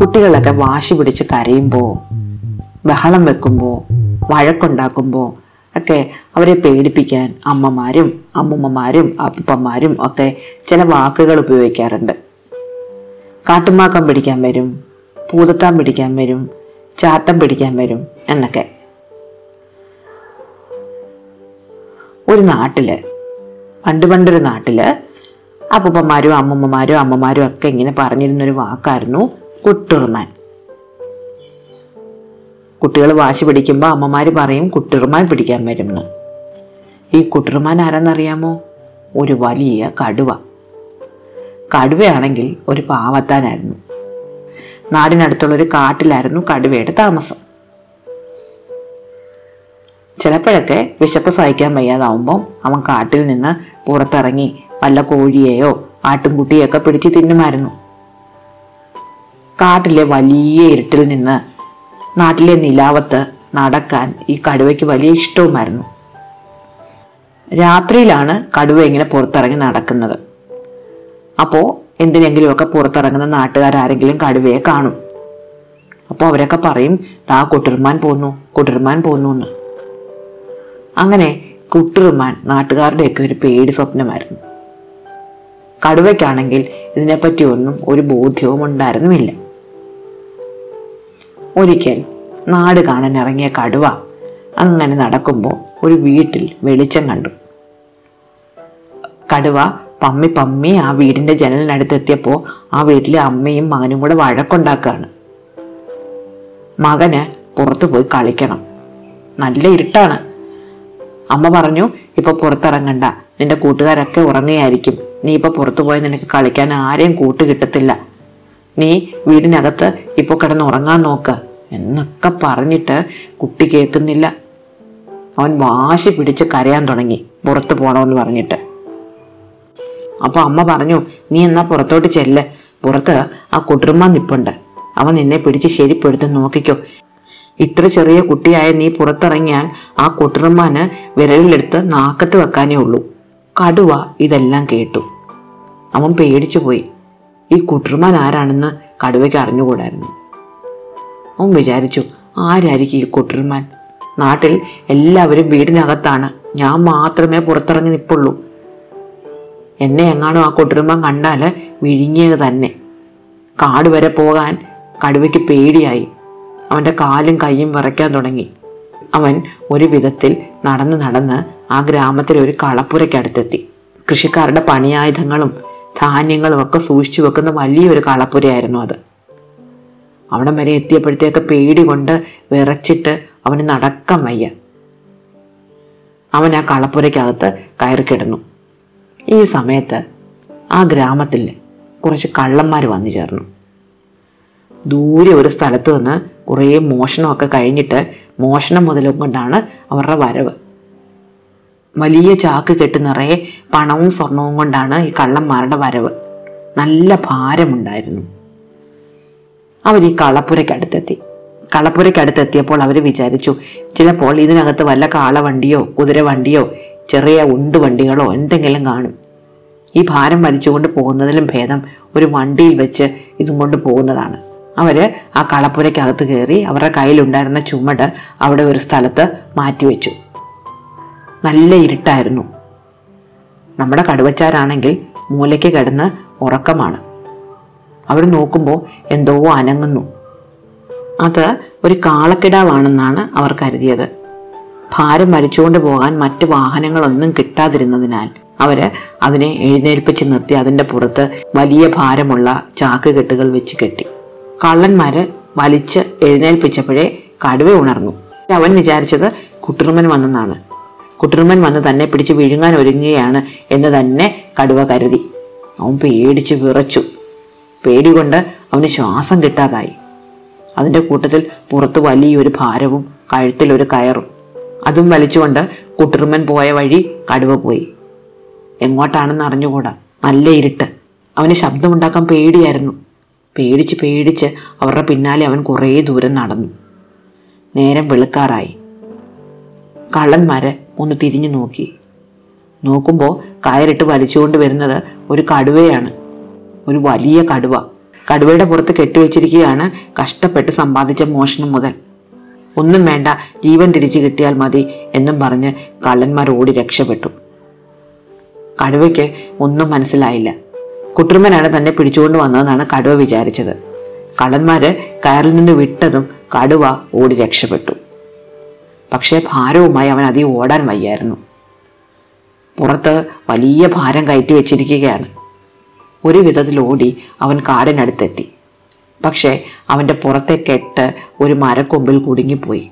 കുട്ടികളൊക്കെ വാശി പിടിച്ച് കരയുമ്പോൾ ബഹളം വെക്കുമ്പോൾ വഴക്കുണ്ടാക്കുമ്പോൾ ഒക്കെ അവരെ പേടിപ്പിക്കാൻ അമ്മമാരും അമ്മുമ്മമാരും അപ്പന്മാരും ഒക്കെ ചില വാക്കുകൾ ഉപയോഗിക്കാറുണ്ട്. കാട്ടുമാക്കം പിടിക്കാൻ വരും പൂതത്താൻ പിടിക്കാൻ വരും ചാത്തം പിടിക്കാൻ വരും എന്നൊക്കെ. ഒരു നാട്ടിൽ പണ്ട് പണ്ടൊരു നാട്ടിൽ അപ്പൂപ്പന്മാരും അമ്മമ്മമാരും അമ്മമാരും ഒക്കെ ഇങ്ങനെ പറഞ്ഞിരുന്നൊരു വാക്കായിരുന്നു കുട്ടുറുമാൻ കുട്ടികൾ വാശി പിടിക്കുമ്പോൾ അമ്മമാർ പറയും കുട്ടുറുമാൻ പിടിക്കാൻ വരും ഈ കുട്ടുറുമാൻ ആരാന്നറിയാമോ? ഒരു വലിയ കടുവ. കടുവയാണെങ്കിൽ ഒരു പാവത്താനായിരുന്നു. നാടിനടുത്തുള്ള ഒരു കാട്ടിലായിരുന്നു കടുവയുടെ താമസം. ചിലപ്പോഴൊക്കെ വിശപ്പ് സഹിക്കാൻ വയ്യാതാവുമ്പം അവൻ കാട്ടിൽ നിന്ന് പുറത്തിറങ്ങി വല്ല കോഴിയെയോ ആട്ടുംകുട്ടിയൊക്കെ പിടിച്ച് തിന്നുമായിരുന്നു. കാട്ടിലെ വലിയ ഇരുട്ടിൽ നിന്ന് നാട്ടിലെ നിലാവത്ത് നടക്കാൻ ഈ കടുവയ്ക്ക് വലിയ ഇഷ്ടവുമായിരുന്നു. രാത്രിയിലാണ് കടുവ ഇങ്ങനെ പുറത്തിറങ്ങി നടക്കുന്നത്. അപ്പോൾ എന്തിനെങ്കിലുമൊക്കെ പുറത്തിറങ്ങുന്ന നാട്ടുകാരാരെങ്കിലും കടുവയെ കാണും. അപ്പോൾ അവരൊക്കെ പറയും ആ കുട്ടിർമാൻ പോന്നു കുട്ടിർമാൻ പോന്നു എന്ന് അങ്ങനെ കുട്ടിർമാൻ നാട്ടുകാരുടെയൊക്കെ ഒരു പേടി സ്വപ്നമായിരുന്നു. കടുവയ്ക്കാണെങ്കിൽ ഇതിനെപ്പറ്റി ഒന്നും ഒരു ബോധ്യവും ഉണ്ടായിരുന്നുമില്ല. ഒരിക്കൽ നാട് കാണാൻ ഇറങ്ങിയ കടുവ അങ്ങനെ നടക്കുമ്പോൾ ഒരു വീട്ടിൽ വെളിച്ചം കണ്ടു. കടുവ പമ്മി പമ്മി ആ വീടിന്റെ ജനലിനടുത്തെത്തിയപ്പോൾ ആ വീട്ടിലെ അമ്മയും മകനും കൂടെ വഴക്കുണ്ടാക്കുകയാണ്. മകന് പുറത്തു പോയി കളിക്കണം. നല്ല ഇരുട്ടാണ്. അമ്മ പറഞ്ഞു ഇപ്പൊ പുറത്തിറങ്ങണ്ട. നിന്റെ കൂട്ടുകാരൊക്കെ ഉറങ്ങുകയായിരിക്കും. നീ ഇപ്പൊ പുറത്തു പോയി നിനക്ക് കളിക്കാൻ ആരെയും കൂട്ട് കിട്ടത്തില്ല. നീ വീടിനകത്ത് ഇപ്പൊ കിടന്ന് ഉറങ്ങാൻ നോക്ക്. എന്നൊക്കെ പറഞ്ഞിട്ട് കുട്ടി കേൾക്കുന്നില്ല. അവൻ വാശി പിടിച്ച് കരയാൻ തുടങ്ങി. പുറത്തു പോണമെന്ന് പറഞ്ഞിട്ട്. അപ്പൊ അമ്മ പറഞ്ഞു നീ എന്നാ പുറത്തോട്ട് ചെല്ല്. പുറത്ത് ആ കുടുംബ നിപ്പുണ്ട്. അവൻ നിന്നെ പിടിച്ച് ശരിപ്പെടുത്ത്. നോക്കിക്കോ. ഇത്ര ചെറിയ കുട്ടിയായ നീ പുറത്തിറങ്ങിയാൽ ആ കുട്ടുറുമ്മാന് വിരലിലെടുത്ത് നാക്കത്ത് വെക്കാനേ ഉള്ളൂ. കടുവ ഇതെല്ലാം കേട്ടു. അവൻ പേടിച്ചു പോയി. ഈ കുട്ടർമാൻ ആരാണെന്ന് കടുവയ്ക്ക് അറിഞ്ഞുകൂടായിരുന്നു. അവൻ വിചാരിച്ചു ആരായിരിക്കും ഈ കുട്ടർമാൻ? നാട്ടിൽ എല്ലാവരും വീടിനകത്താണ്. ഞാൻ മാത്രമേ പുറത്തിറങ്ങി നിപ്പുള്ളൂ. എന്നെ എങ്ങാനും ആ കുട്ടിർമാൻ കണ്ടാൽ വിഴുങ്ങിയത് തന്നെ. കാട് വരെ പോകാൻ കടുവയ്ക്ക് പേടിയായി. അവന്റെ കാലും കൈയും വിറയ്ക്കാൻ തുടങ്ങി. അവൻ ഒരു വിധത്തിൽ നടന്ന് നടന്ന് ആ ഗ്രാമത്തിലെ ഒരു കളപ്പുരയ്ക്കടുത്തെത്തി. കൃഷിക്കാരുടെ പണിയായുധങ്ങളും ധാന്യങ്ങളും ഒക്കെ സൂക്ഷിച്ചു വെക്കുന്ന വലിയൊരു കളപ്പുരയായിരുന്നു അത്. അവിടം വരെ എത്തിയപ്പോഴത്തേക്ക് പേടി കൊണ്ട് വിറച്ചിട്ട് അവന് നടക്കാൻ വയ്യ. അവൻ ആ കളപ്പുരയ്ക്കകത്ത് കയറി കിടന്നു. ഈ സമയത്ത് ആ ഗ്രാമത്തിൽ കുറച്ച് കള്ളന്മാർ വന്നു ചേർന്നു. ദൂരെ ഒരു സ്ഥലത്ത് നിന്ന് കുറേ മോഷണമൊക്കെ കഴിഞ്ഞിട്ട് മോഷണം മുതലും കൊണ്ടാണ് അവരുടെ വരവ്. വലിയ ചാക്ക് കെട്ട് നിറയെ പണവും സ്വർണവും കൊണ്ടാണ് ഈ കള്ളന്മാരുടെ വരവ്. നല്ല ഭാരമുണ്ടായിരുന്നു. അവർ ഈ കളപ്പുരയ്ക്കടുത്തെത്തി. കളപ്പുരയ്ക്കടുത്തെത്തിയപ്പോൾ അവർ വിചാരിച്ചു ചിലപ്പോൾ ഇതിനകത്ത് വല്ല കാളവണ്ടിയോ കുതിരവണ്ടിയോ ചെറിയ ഉണ്ടുവണ്ടികളോ എന്തെങ്കിലും കാണും. ഈ ഭാരം വലിച്ചുകൊണ്ട് പോകുന്നതിലും ഭേദം ഒരു വണ്ടിയിൽ വെച്ച് ഇതും കൊണ്ട് പോകുന്നതാണ്. അവർ ആ കളപ്പുരയ്ക്കകത്ത് കയറി അവരുടെ കയ്യിലുണ്ടായിരുന്ന ചുമട് അവിടെ ഒരു സ്ഥലത്ത് മാറ്റിവെച്ചു നല്ല ഇരുട്ടായിരുന്നു. നമ്മുടെ കടുവച്ചാരാണെങ്കിൽ മൂലയ്ക്ക് കിടന്ന് ഉറക്കമാണ്. അവർ നോക്കുമ്പോൾ എന്തോ അനങ്ങുന്നു. അത് ഒരു കാളക്കിടാവാണെന്നാണ് അവർ കരുതിയത്. ഭാരം വലിച്ചുകൊണ്ട് പോകാൻ മറ്റ് വാഹനങ്ങളൊന്നും കിട്ടാതിരുന്നതിനാൽ അവർ അതിനെ എഴുന്നേൽപ്പിച്ച് നിർത്തി അതിന്റെ പുറത്ത് വലിയ ഭാരമുള്ള ചാക്ക് കെട്ടുകൾ വെച്ച് കെട്ടി. കള്ളന്മാര് വലിച്ച് എഴുന്നേൽപ്പിച്ചപ്പോഴേ കടുവ ഉണർന്നു. അവൻ വിചാരിച്ചത് കുട്ടുറുമൻ വന്നെന്നാണ്. കുട്ടുറുമൻ വന്ന് തന്നെ പിടിച്ച് വിഴുങ്ങാൻ ഒരുങ്ങുകയാണ് എന്ന് തന്നെ കടുവ കരുതി. അവൻ പേടിച്ച് വിറച്ചു. പേടി കൊണ്ട് അവന് ശ്വാസം കിട്ടാതായി. അതിന്റെ കൂട്ടത്തിൽ പുറത്ത് വലിയൊരു ഭാരവും കഴുത്തിലൊരു കയറും. അതും വലിച്ചുകൊണ്ട് കുട്ടുറുമൻ പോയ വഴി കടുവ പോയി. എങ്ങോട്ടാണെന്ന് അറിഞ്ഞുകൂടാ. നല്ല ഇരുട്ട്. അവന് ശബ്ദമുണ്ടാക്കാൻ പേടിയായിരുന്നു. പേടിച്ച് പേടിച്ച് അവരുടെ പിന്നാലെ അവൻ കുറേ ദൂരം നടന്നു. നേരം വെളുക്കാറായി. കള്ളന്മാര് ഒന്ന് തിരിഞ്ഞു നോക്കി. നോക്കുമ്പോൾ കയറിട്ട് വലിച്ചുകൊണ്ട് വരുന്നത് ഒരു കടുവയാണ്. ഒരു വലിയ കടുവ. കടുവയുടെ പുറത്ത് കെട്ടിവെച്ചിരിക്കുകയാണ് കഷ്ടപ്പെട്ട് സമ്പാദിച്ച മോഷണം മുതൽ. ഒന്നും വേണ്ട ജീവൻ തിരിച്ചു കിട്ടിയാൽ മതി എന്നും പറഞ്ഞ് കള്ളന്മാർ ഓടി രക്ഷപ്പെട്ടു. കടുവയ്ക്ക് ഒന്നും മനസ്സിലായില്ല. കുട്ടുറുമനാണ് തന്നെ പിടിച്ചുകൊണ്ട് വന്നതെന്നാണ് കടുവ വിചാരിച്ചത്. കള്ളന്മാര് കയറിൽ നിന്ന് വിട്ടതും കടുവ ഓടി രക്ഷപ്പെട്ടു. പക്ഷേ ഭാരവുമായി അവൻ അതി ഓടാൻ വയ്യായിരുന്നു. പുറത്ത് വലിയ ഭാരം കയറ്റി വെച്ചിരിക്കുകയാണ്. ഒരു വിധത്തിൽ ഓടി അവൻ കാടിനടുത്തെത്തി. പക്ഷേ അവന്റെ പുറത്തെ കെട്ട് ഒരു മരക്കൊമ്പിൽ കുടുങ്ങിപ്പോയി.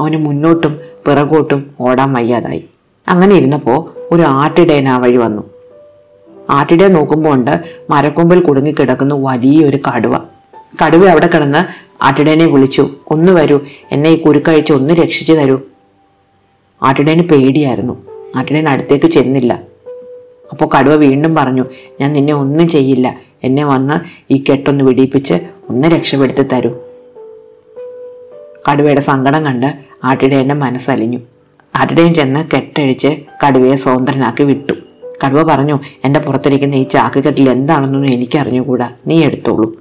അവന് മുന്നോട്ടും പിറകോട്ടും ഓടാൻ വയ്യാതായി. അങ്ങനെ ഇരുന്നപ്പോൾ ഒരു ആട്ടിടയൻ ആ വഴി വന്നു. ആട്ടിടയെ നോക്കുമ്പോൾ ഉണ്ട് മരക്കൊമ്പിൽ കുടുങ്ങിക്കിടക്കുന്ന വലിയൊരു കടുവ. കടുവ അവിടെ കിടന്ന് ആട്ടിടേനെ വിളിച്ചു ഒന്ന് വരൂ എന്നെ ഈ കുരുക്കഴിച്ച് ഒന്ന് രക്ഷിച്ചു തരൂ. ആട്ടിടേന് പേടിയായിരുന്നു. ആട്ടിടേൻ അടുത്തേക്ക് ചെന്നില്ല. അപ്പോൾ കടുവ വീണ്ടും പറഞ്ഞു ഞാൻ നിന്നെ ഒന്നും ചെയ്യില്ല. എന്നെ വന്ന് ഈ കെട്ടൊന്ന് വിടിയിപ്പിച്ച് ഒന്ന് രക്ഷപ്പെടുത്തി തരൂ. കടുവയുടെ സങ്കടം കണ്ട് ആട്ടിടേന്റെ മനസ്സലിഞ്ഞു. ആട്ടിടേൻ ചെന്ന് കെട്ടഴിച്ച് കടുവയെ സ്വതന്ത്രനാക്കി വിട്ടു. കടുവ പറഞ്ഞു എന്റെ പുറത്തിരിക്കുന്ന ഈ ചാക്കുകെട്ടിൽ എന്താണെന്നൊന്നും എനിക്കറിഞ്ഞുകൂടാ. നീ എടുത്തോളൂ.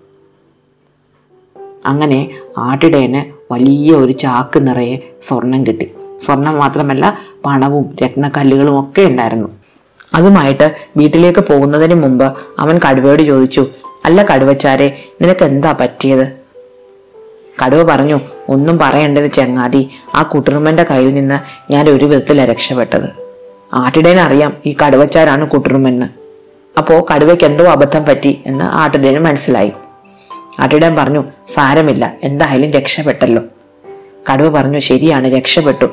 അങ്ങനെ ആട്ടിടയന് വലിയ ഒരു ചാക്ക് നിറയെ സ്വർണം കിട്ടി. സ്വർണം മാത്രമല്ല പണവും രത്നക്കല്ലുകളും ഒക്കെ ഉണ്ടായിരുന്നു. അതുമായിട്ട് വീട്ടിലേക്ക് പോകുന്നതിന് മുമ്പ് അവൻ കടുവയോട് ചോദിച്ചു അല്ല കടുവച്ചാരെ നിനക്ക് എന്താ പറ്റിയത്? കടുവ പറഞ്ഞു ഒന്നും പറയേണ്ടത് ചങ്ങാതി. ആ കുട്ടുറുമ്മന്റെ കയ്യിൽ നിന്ന് ഞാൻ ഒരു വിധത്തിലാണ് രക്ഷപ്പെട്ടത്. ആട്ടിടേനെ അറിയാം ഈ കടുവച്ചാരാണ് കൂട്ടണമെന്ന് അപ്പോൾ കടുവയ്ക്ക് എന്തോ അബദ്ധം പറ്റി എന്ന് ആട്ടിടേന് മനസ്സിലായി. ആട്ടിടൻ പറഞ്ഞു സാരമില്ല എന്തായാലും രക്ഷപ്പെട്ടല്ലോ. കടുവ പറഞ്ഞു ശരിയാണ് രക്ഷപ്പെട്ടു.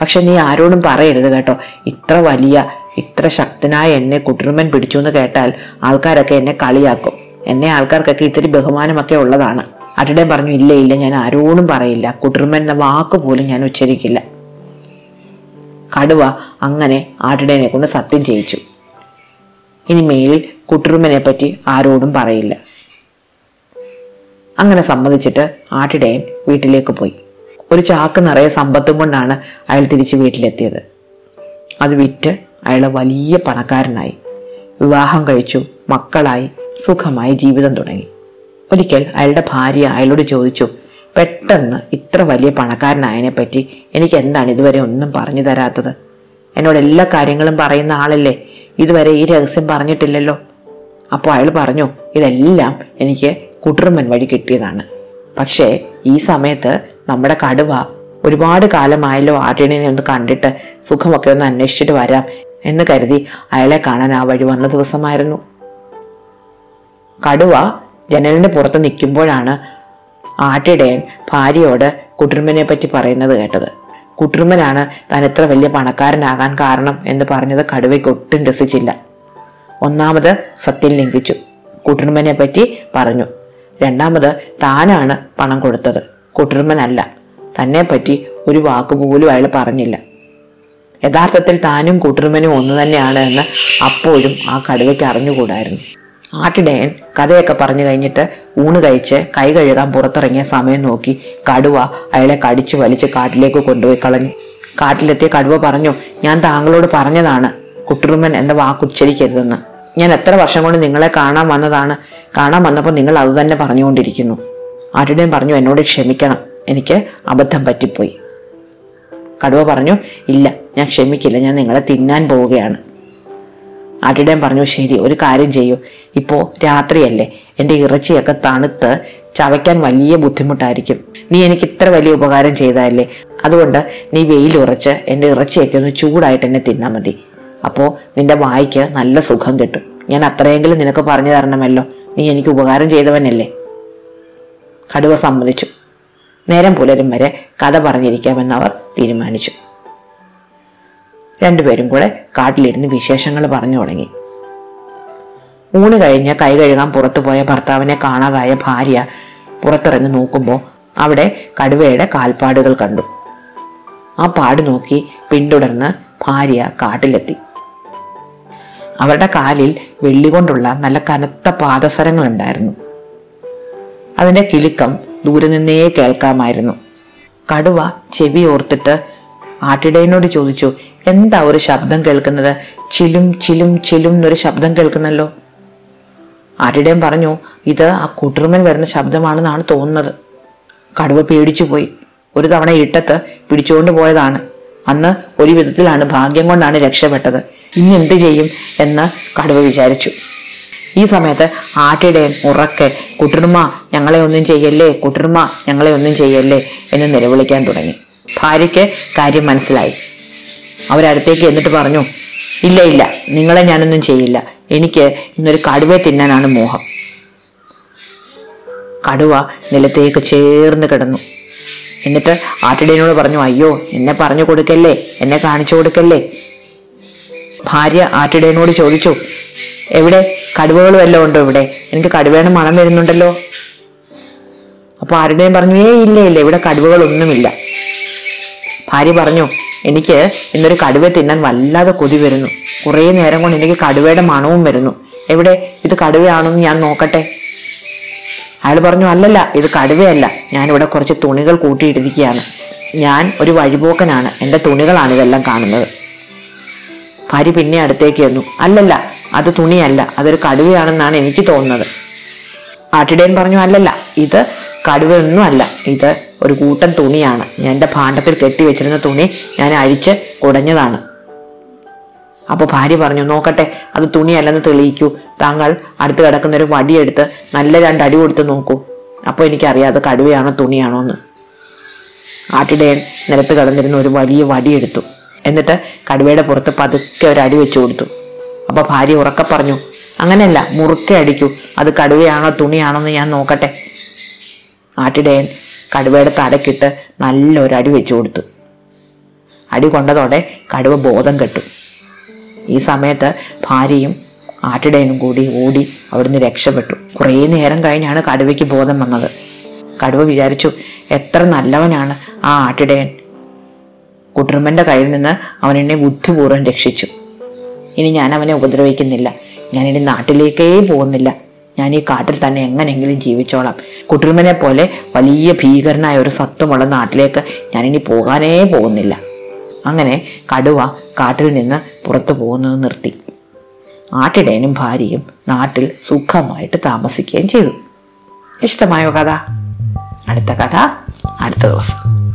പക്ഷെ നീ ആരോടും പറയരുത് കേട്ടോ. ഇത്ര വലിയ ഇത്ര ശക്തനായ എന്നെ കുട്ടുറുമൻ പിടിച്ചു എന്ന് കേട്ടാൽ ആൾക്കാരൊക്കെ എന്നെ കളിയാക്കും. എന്നെ ആൾക്കാർക്കൊക്കെ ഇത്തിരി ബഹുമാനമൊക്കെ ഉള്ളതാണ്. അട്ടിടൻ പറഞ്ഞു ഇല്ല ഇല്ല ഞാൻ ആരോടും പറയില്ല. കുട്ടുറുമൻ എന്ന വാക്ക് പോലും ഞാൻ ഉച്ചരിക്കില്ല. കടുവ അങ്ങനെ ആട്ടിടേനെ കൊണ്ട് സത്യം ചെയ്യിച്ചു. ഇനി മേലിൽ കുട്ടുറുമനെ പറ്റി ആരോടും പറയില്ല. അങ്ങനെ സമ്മതിച്ചിട്ട് ആട്ടിടയൻ വീട്ടിലേക്ക് പോയി. ഒരു ചാക്ക് നിറയെ സമ്പത്തും കൊണ്ടാണ് അയാൾ തിരിച്ച് വീട്ടിലെത്തിയത്. അത് വിറ്റ് അയാൾ വലിയ പണക്കാരനായി. വിവാഹം കഴിച്ചു മക്കളായി സുഖമായി ജീവിതം തുടങ്ങി. ഒരിക്കൽ അയാളുടെ ഭാര്യ അയാളോട് ചോദിച്ചു പെട്ടെന്ന് ഇത്ര വലിയ പണക്കാരനായതിനെ പറ്റി എനിക്ക് എന്താണ് ഇതുവരെ ഒന്നും പറഞ്ഞു തരാത്തത്? എന്നോട് എല്ലാ കാര്യങ്ങളും പറയുന്ന ആളല്ലേ? ഇതുവരെ ഈ രഹസ്യം പറഞ്ഞിട്ടില്ലല്ലോ. അപ്പോൾ അയാൾ പറഞ്ഞു ഇതെല്ലാം എനിക്ക് കുട്ടുറുമൻ വഴി കിട്ടിയതാണ്. പക്ഷേ ഈ സമയത്ത് നമ്മുടെ കടുവ ഒരുപാട് കാലമായല്ലോ ആട്ടിണിനെ ഒന്ന് കണ്ടിട്ട് സുഖമൊക്കെ ഒന്ന് അന്വേഷിച്ചിട്ട് വരാം എന്ന് കരുതി അയാളെ കാണാൻ ആ വഴി വന്ന ദിവസമായിരുന്നു. കടുവ ജനലിന്റെ പുറത്ത് നിൽക്കുമ്പോഴാണ് ആട്ടിടയൻ ഭാര്യയോട് കുട്ടുറുമനെ പറ്റി പറയുന്നത് കേട്ടത്. കുട്ടുറുമനാണ് താൻ ഇത്ര വലിയ പണക്കാരനാകാൻ കാരണം എന്ന് പറഞ്ഞത് കടുവയ്ക്ക് ഒട്ടും രസിച്ചില്ല. ഒന്നാമത് സത്യം ലംഘിച്ചു. കുട്ടുറുമനെ പറ്റി പറഞ്ഞു. രണ്ടാമത് താനാണ് പണം കൊടുത്തത്. കുട്ടുറുമനല്ല തന്നെ പറ്റി ഒരു വാക്ക് പോലും അയാൾ പറഞ്ഞില്ല. യഥാർത്ഥത്തിൽ താനും കൂട്ടുറുമനും ഒന്നു തന്നെയാണ് എന്ന് അപ്പോഴും ആ കടുവയ്ക്ക് അറിഞ്ഞുകൂടായിരുന്നു. ആട്ടിടയൻ കഥയൊക്കെ പറഞ്ഞു കഴിഞ്ഞിട്ട് ഊണ് കഴിച്ച് കൈ കഴുകാൻ പുറത്തിറങ്ങിയ സമയം നോക്കി കടുവ അയാളെ കടിച്ചു വലിച്ച് കാട്ടിലേക്ക് കൊണ്ടുപോയി കളഞ്ഞു. കാട്ടിലെത്തിയ കടുവ പറഞ്ഞു ഞാൻ താങ്കളോട് പറഞ്ഞതാണ് കുട്ടുറുമ്മൻ എന്ന വാക്കുച്ചരിക്കരുതെന്ന് ഞാൻ എത്ര വർഷം കൊണ്ട് നിങ്ങളെ കാണാൻ വന്നതാണ് കാണാൻ വന്നപ്പോൾ നിങ്ങൾ അത് തന്നെ പറഞ്ഞുകൊണ്ടിരിക്കുന്നു. ആട്ടിടയൻ പറഞ്ഞു എന്നോട് ക്ഷമിക്കണം എനിക്ക് അബദ്ധം പറ്റിപ്പോയി. കടുവ പറഞ്ഞു ഇല്ല ഞാൻ ക്ഷമിക്കില്ല ഞാൻ നിങ്ങളെ തിന്നാൻ പോവുകയാണ്. ആട്ടിടയൻ പറഞ്ഞു ശരി ഒരു കാര്യം ചെയ്യൂ. ഇപ്പോൾ രാത്രിയല്ലേ. എന്റെ ഇറച്ചിയൊക്കെ തണുത്ത് ചവയ്ക്കാൻ വലിയ ബുദ്ധിമുട്ടായിരിക്കും. നീ എനിക്ക് ഇത്ര വലിയ ഉപകാരം ചെയ്തതല്ലേ അതുകൊണ്ട് നീ വെയിൽ വെയിലുറച്ച് എന്റെ ഇറച്ചിയൊക്കെ ഒന്ന് ചൂടായിട്ട് എന്നെ തിന്നാൽ മതി. അപ്പോൾ നിന്റെ വായിക്ക് നല്ല സുഖം കിട്ടും. ഞാൻ അത്രയെങ്കിലും നിനക്ക് പറഞ്ഞു തരണമല്ലോ. നീ എനിക്ക് ഉപകാരം ചെയ്തവനല്ലേ. കടുവ സമ്മതിച്ചു. നേരം പുലരും വരെ കഥ പറഞ്ഞിരിക്കാമെന്ന് അവർ തീരുമാനിച്ചു. രണ്ടുപേരും കൂടെ കാട്ടിലിരുന്ന് വിശേഷങ്ങൾ പറഞ്ഞു തുടങ്ങി. ഊണ് കഴിഞ്ഞ് കൈ കഴുകാൻ പുറത്തു പോയ ഭർത്താവിനെ കാണാതായ ഭാര്യ പുറത്തിറങ്ങി നോക്കുമ്പോൾ അവിടെ കടുവയുടെ കാൽപ്പാടുകൾ കണ്ടു. ആ പാട് നോക്കി പിന്തുടർന്ന് ഭാര്യ കാട്ടിലെത്തി. അവരുടെ കാലിൽ വെള്ളി കൊണ്ടുള്ള നല്ല കനത്ത പാദസരങ്ങൾ ഉണ്ടായിരുന്നു അതിന്റെ കിലുക്കം ദൂരെ നിന്നേ കേൾക്കാമായിരുന്നു. കടുവ ചെവി ഓർത്തിട്ട് ആട്ടിടയനോട് ചോദിച്ചു എന്താ ഒരു ശബ്ദം കേൾക്കുന്നത്? ചിലും ചിലും ചിലും എന്നൊരു ശബ്ദം കേൾക്കുന്നല്ലോ. ആട്ടിടയൻ പറഞ്ഞു ഇത് ആ കുട്ടുറുമൻ വരുന്ന ശബ്ദമാണെന്നാണ് തോന്നുന്നത്. കടുവ പേടിച്ചു പോയി ഒരു തവണ ഇട്ടത്ത് പിടിച്ചുകൊണ്ട് പോയതാണ്. അന്ന് ഒരു വിധത്തിലാണ് ഭാഗ്യം കൊണ്ടാണ് രക്ഷപ്പെട്ടത്. ഇനി എന്ത് ചെയ്യും എന്ന് കടുവ വിചാരിച്ചു. ഈ സമയത്ത് ആട്ടിടയൻ ഉറക്കെ കുട്ടുറുമ ഞങ്ങളെ ഒന്നും ചെയ്യല്ലേ? കുട്ടുറുമ ഞങ്ങളെ ഒന്നും ചെയ്യല്ലേ? എന്ന് നിലവിളിക്കാൻ തുടങ്ങി. ഭാര്യയ്ക്ക് കാര്യം മനസ്സിലായി. അവരടുത്തേക്ക് എന്നിട്ട് പറഞ്ഞു ഇല്ല ഇല്ല നിങ്ങളെ ഞാനൊന്നും ചെയ്യില്ല. എനിക്ക് ഇന്നൊരു കടുവയെ തിന്നാനാണ് മോഹം. കടുവ നിലത്തേക്ക് ചേർന്ന് കിടന്നു. എന്നിട്ട് ആട്ടിടയനോട് പറഞ്ഞു അയ്യോ എന്നെ പറഞ്ഞു കൊടുക്കല്ലേ? എന്നെ കാണിച്ചു കൊടുക്കല്ലേ? ഭാര്യ ആട്ടിടയനോട് ചോദിച്ചു എവിടെ? കടുവകൾ വല്ലതും ഉണ്ടോ ഇവിടെ? എനിക്ക് കടുവയുടെ മണം വരുന്നുണ്ടല്ലോ. അപ്പോൾ ആരുടെയും പറഞ്ഞു ഏ ഇല്ല ഇല്ല ഇവിടെ കടുവകളൊന്നുമില്ല. ഭാര്യ പറഞ്ഞു എനിക്ക് ഇന്നൊരു കടുവ തിന്നാൻ വല്ലാതെ കൊതി വരുന്നു. കുറേ നേരം കൊണ്ട് എനിക്ക് കടുവയുടെ മണവും വരുന്നു. എവിടെ? ഇത് കടുവയാണെന്ന് ഞാൻ നോക്കട്ടെ. അയാൾ പറഞ്ഞു അല്ലല്ല ഇത് കടുവയല്ല. ഞാനിവിടെ കുറച്ച് തുണികൾ കൂട്ടിയിട്ടിരിക്കുകയാണ്. ഞാൻ ഒരു വഴിപോക്കനാണ്. എന്റെ തുണികളാണ് ഇതെല്ലാം കാണുന്നത്. ഭാര്യ പിന്നെ അടുത്തേക്ക് വന്നു അല്ലല്ല അത് തുണിയല്ല. അതൊരു കടുവയാണെന്നാണ് എനിക്ക് തോന്നുന്നത്. ആട്ടിടയൻ പറഞ്ഞു അല്ലല്ല ഇത് കടുവയൊന്നും അല്ല ഇത് ഒരു കൂട്ടം തുണിയാണ്. ഞാൻ എന്റെ ഭാണ്ഡത്തിൽ കെട്ടി വെച്ചിരുന്ന തുണി ഞാൻ അഴിച്ച് കുടഞ്ഞതാണ് അപ്പോൾ ഭാര്യ പറഞ്ഞു നോക്കട്ടെ അത് തുണിയല്ലെന്ന് തെളിയിക്കൂ. താങ്കൾ അടുത്ത് കിടക്കുന്ന ഒരു വടിയെടുത്ത് നല്ല രണ്ട് അടി കൊടുത്ത് നോക്കൂ. അപ്പോൾ എനിക്കറിയാം അത് കടുവയാണോ തുണിയാണോ എന്ന്. ആട്ടിടയൻ നിലത്ത് കിടന്നിരുന്ന ഒരു വലിയ വടിയെടുത്തു. എന്നിട്ട് കടുവയുടെ പുറത്ത് പതുക്കെ ഒരു അടി വെച്ചു കൊടുത്തു. അപ്പോൾ ഭാര്യ ഉറക്കെ പറഞ്ഞു അങ്ങനെയല്ല മുറുക്കെ അടിക്കൂ. അത് കടുവയാണോ തുണിയാണോ എന്ന് ഞാൻ നോക്കട്ടെ. ആട്ടിടയൻ കടുവയുടെ തലക്കിട്ട് നല്ലൊരു അടി വെച്ചു കൊടുത്തു. അടി കൊണ്ടതോടെ കടുവ ബോധം കെട്ടു. ഈ സമയത്ത് ഭാര്യയും ആട്ടിടയനും കൂടി ഓടി അവിടുന്ന് രക്ഷപ്പെട്ടു. കുറേ നേരം കഴിഞ്ഞാണ് കടുവയ്ക്ക് ബോധം വന്നത്. കടുവ വിചാരിച്ചു എത്ര നല്ലവനാണ് ആ ആട്ടിടയൻ. കുട്ടുറുമ്പന്റെ കയ്യിൽ നിന്ന് അവൻ എന്നെ ബുദ്ധിപൂർവം രക്ഷിച്ചു. ഇനി ഞാൻ അവനെ ഉപദ്രവിക്കുന്നില്ല. ഞാനിനി നാട്ടിലേക്കേ പോകുന്നില്ല. ഞാൻ ഈ കാട്ടിൽ തന്നെ എങ്ങനെയെങ്കിലും ജീവിച്ചോളാം. കുട്ടുറുമ്പനെ പോലെ വലിയ ഭീകരനായ ഒരു സത്വമുള്ള നാട്ടിലേക്ക് ഞാനിനി പോകാനേ പോകുന്നില്ല. അങ്ങനെ കടുവ കാട്ടിൽ നിന്ന് പുറത്തു പോകുന്നത് നിർത്തി. ആട്ടിടയനും ഭാര്യയും നാട്ടിൽ സുഖമായിട്ട് താമസിക്കുകയും ചെയ്തു. ഇഷ്ടമായോ കഥ? അടുത്ത കഥ അടുത്ത ദിവസം.